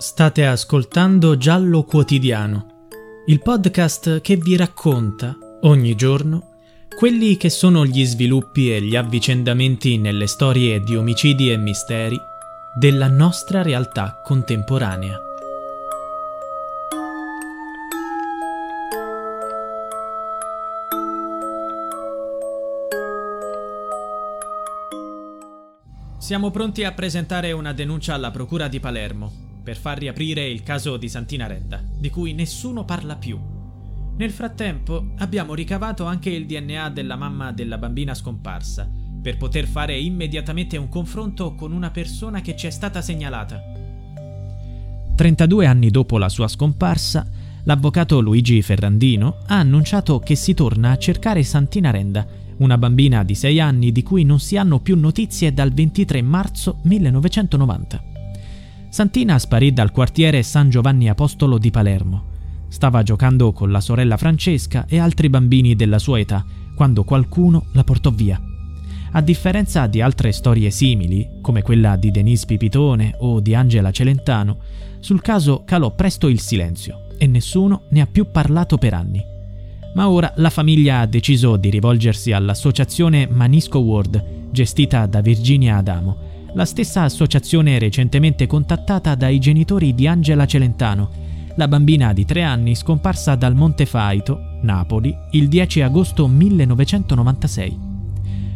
State ascoltando Giallo Quotidiano, il podcast che vi racconta ogni giorno quelli che sono gli sviluppi e gli avvicendamenti nelle storie di omicidi e misteri della nostra realtà contemporanea. Siamo pronti a presentare una denuncia alla Procura di Palermo per far riaprire il caso di Santina Redda, di cui nessuno parla più. Nel frattempo abbiamo ricavato anche il DNA della mamma della bambina scomparsa, per poter fare immediatamente un confronto con una persona che ci è stata segnalata. 32 anni dopo la sua scomparsa, l'avvocato Luigi Ferrandino ha annunciato che si torna a cercare Santina Renda, una bambina di 6 anni di cui non si hanno più notizie dal 23 marzo 1990. Santina sparì dal quartiere San Giovanni Apostolo di Palermo. Stava giocando con la sorella Francesca e altri bambini della sua età quando qualcuno la portò via. A differenza di altre storie simili, come quella di Denise Pipitone o di Angela Celentano, sul caso calò presto il silenzio e nessuno ne ha più parlato per anni. Ma ora la famiglia ha deciso di rivolgersi all'associazione Manisco World, gestita da Virginia Adamo, la stessa associazione recentemente contattata dai genitori di Angela Celentano, la bambina di tre anni scomparsa dal Monte Faito, Napoli, il 10 agosto 1996.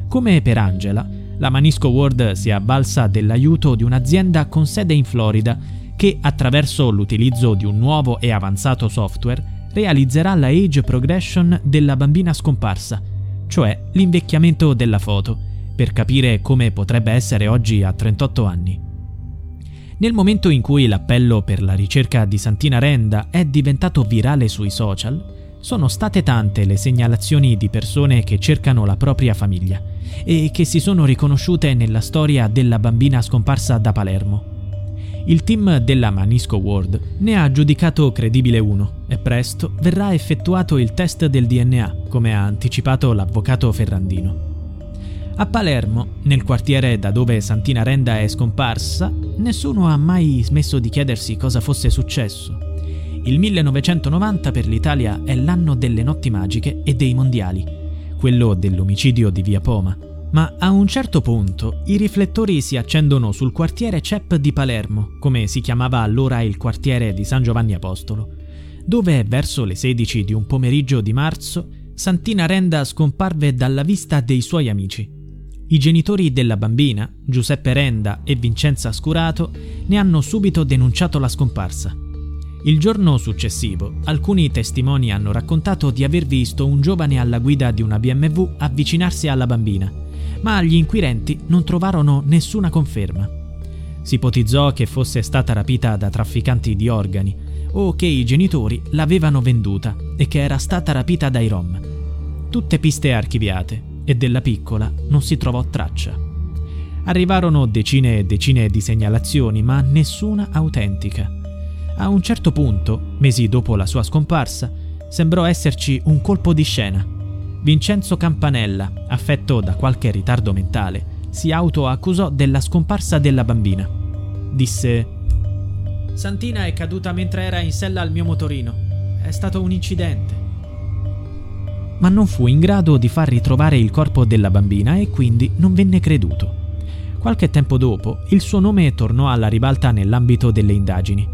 Come per Angela, la Manisco World si è avvalsa dell'aiuto di un'azienda con sede in Florida che, attraverso l'utilizzo di un nuovo e avanzato software, realizzerà la age progression della bambina scomparsa, cioè l'invecchiamento della foto per capire come potrebbe essere oggi a 38 anni. Nel momento in cui l'appello per la ricerca di Santina Renda è diventato virale sui social, sono state tante le segnalazioni di persone che cercano la propria famiglia e che si sono riconosciute nella storia della bambina scomparsa da Palermo. Il team della Manisco World ne ha giudicato credibile uno e presto verrà effettuato il test del DNA, come ha anticipato l'avvocato Ferrandino. A Palermo, nel quartiere da dove Santina Renda è scomparsa, nessuno ha mai smesso di chiedersi cosa fosse successo. Il 1990 per l'Italia è l'anno delle notti magiche e dei mondiali, quello dell'omicidio di Via Poma. Ma a un certo punto i riflettori si accendono sul quartiere CEP di Palermo, come si chiamava allora il quartiere di San Giovanni Apostolo, dove verso le 16 di un pomeriggio di marzo Santina Renda scomparve dalla vista dei suoi amici. I genitori della bambina, Giuseppe Renda e Vincenza Scurato, ne hanno subito denunciato la scomparsa. Il giorno successivo, alcuni testimoni hanno raccontato di aver visto un giovane alla guida di una BMW avvicinarsi alla bambina, ma gli inquirenti non trovarono nessuna conferma. Si ipotizzò che fosse stata rapita da trafficanti di organi o che i genitori l'avevano venduta e che era stata rapita dai Rom. Tutte piste archiviate, e della piccola non si trovò traccia. Arrivarono decine e decine di segnalazioni, ma nessuna autentica. A un certo punto, mesi dopo la sua scomparsa, sembrò esserci un colpo di scena. Vincenzo Campanella, affetto da qualche ritardo mentale, si autoaccusò della scomparsa della bambina. Disse: Santina è caduta mentre era in sella al mio motorino. È stato un incidente. Ma non fu in grado di far ritrovare il corpo della bambina e quindi non venne creduto. Qualche tempo dopo, il suo nome tornò alla ribalta nell'ambito delle indagini.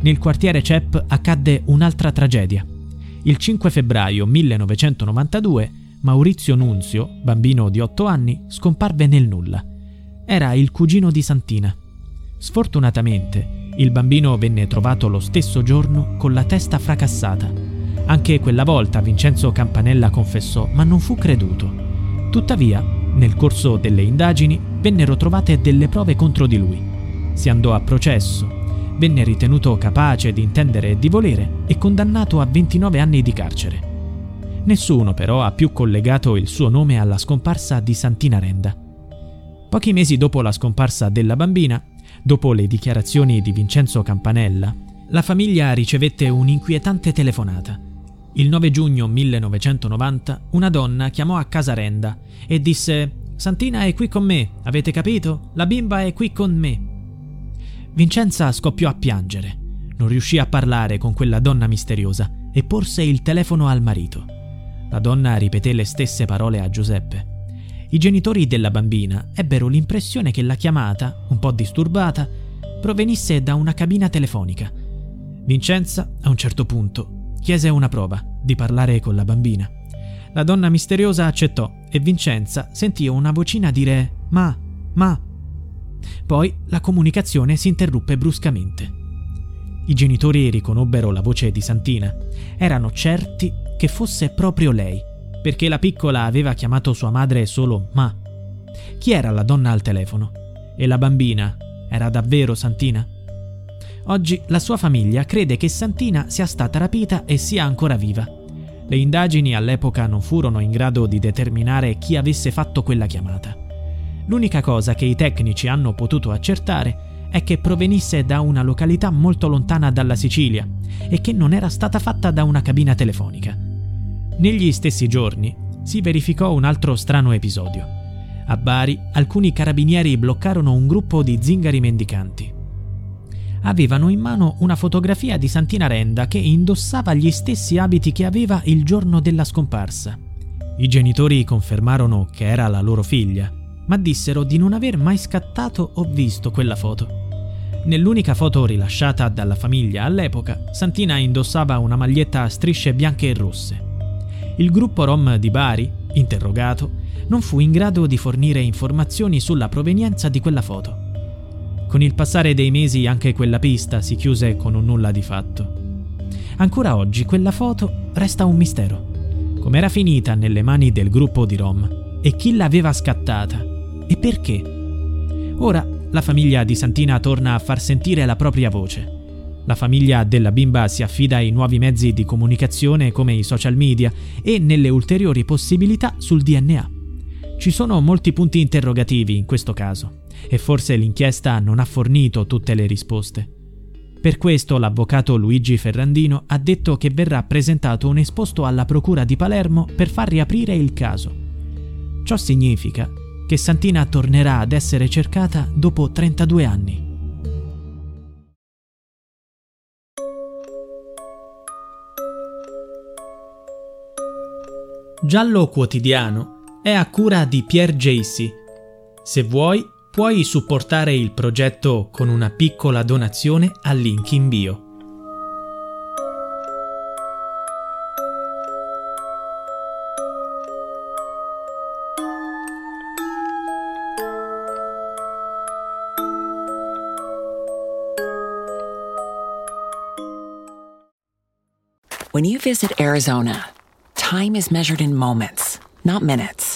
Nel quartiere CEP accadde un'altra tragedia. Il 5 febbraio 1992 Maurizio Nunzio, bambino di 8 anni, scomparve nel nulla. Era il cugino di Santina. Sfortunatamente, il bambino venne trovato lo stesso giorno con la testa fracassata. Anche quella volta Vincenzo Campanella confessò, ma non fu creduto. Tuttavia, nel corso delle indagini vennero trovate delle prove contro di lui. Si andò a processo, venne ritenuto capace di intendere e di volere e condannato a 29 anni di carcere. Nessuno però ha più collegato il suo nome alla scomparsa di Santina Renda. Pochi mesi dopo la scomparsa della bambina, dopo le dichiarazioni di Vincenzo Campanella, la famiglia ricevette un'inquietante telefonata. Il 9 giugno 1990 una donna chiamò a casa Renda e disse Santina è qui con me, avete capito? La bimba è qui con me. Vincenza scoppiò a piangere. Non riuscì a parlare con quella donna misteriosa e porse il telefono al marito. La donna ripeté le stesse parole a Giuseppe. I genitori della bambina ebbero l'impressione che la chiamata, un po' disturbata, provenisse da una cabina telefonica. Vincenza, a un certo punto, chiese una prova di parlare con la bambina. La donna misteriosa accettò e Vincenza sentì una vocina dire Ma, ma. Poi la comunicazione si interruppe bruscamente. I genitori riconobbero la voce di Santina. Erano certi che fosse proprio lei, perché la piccola aveva chiamato sua madre solo Ma. Chi era la donna al telefono? E la bambina era davvero Santina? Oggi la sua famiglia crede che Santina sia stata rapita e sia ancora viva. Le indagini all'epoca non furono in grado di determinare chi avesse fatto quella chiamata. L'unica cosa che i tecnici hanno potuto accertare è che provenisse da una località molto lontana dalla Sicilia e che non era stata fatta da una cabina telefonica. Negli stessi giorni si verificò un altro strano episodio. A Bari alcuni carabinieri bloccarono un gruppo di zingari mendicanti. Avevano in mano una fotografia di Santina Renda che indossava gli stessi abiti che aveva il giorno della scomparsa. I genitori confermarono che era la loro figlia, ma dissero di non aver mai scattato o visto quella foto. Nell'unica foto rilasciata dalla famiglia all'epoca, Santina indossava una maglietta a strisce bianche e rosse. Il gruppo Rom di Bari, interrogato, non fu in grado di fornire informazioni sulla provenienza di quella foto. Con il passare dei mesi anche quella pista si chiuse con un nulla di fatto. Ancora oggi quella foto resta un mistero. Com'era finita nelle mani del gruppo di Rom e chi l'aveva scattata e perché? Ora la famiglia di Santina torna a far sentire la propria voce. La famiglia della bimba si affida ai nuovi mezzi di comunicazione come i social media e nelle ulteriori possibilità sul DNA. Ci sono molti punti interrogativi in questo caso e forse l'inchiesta non ha fornito tutte le risposte. Per questo l'avvocato Luigi Ferrandino ha detto che verrà presentato un esposto alla Procura di Palermo per far riaprire il caso. Ciò significa che Santina tornerà ad essere cercata dopo 32 anni. Giallo Quotidiano è a cura di Pierre Jacy. Se vuoi, puoi supportare il progetto con una piccola donazione al link in bio. When you visit Arizona, time is measured in moments, not minutes.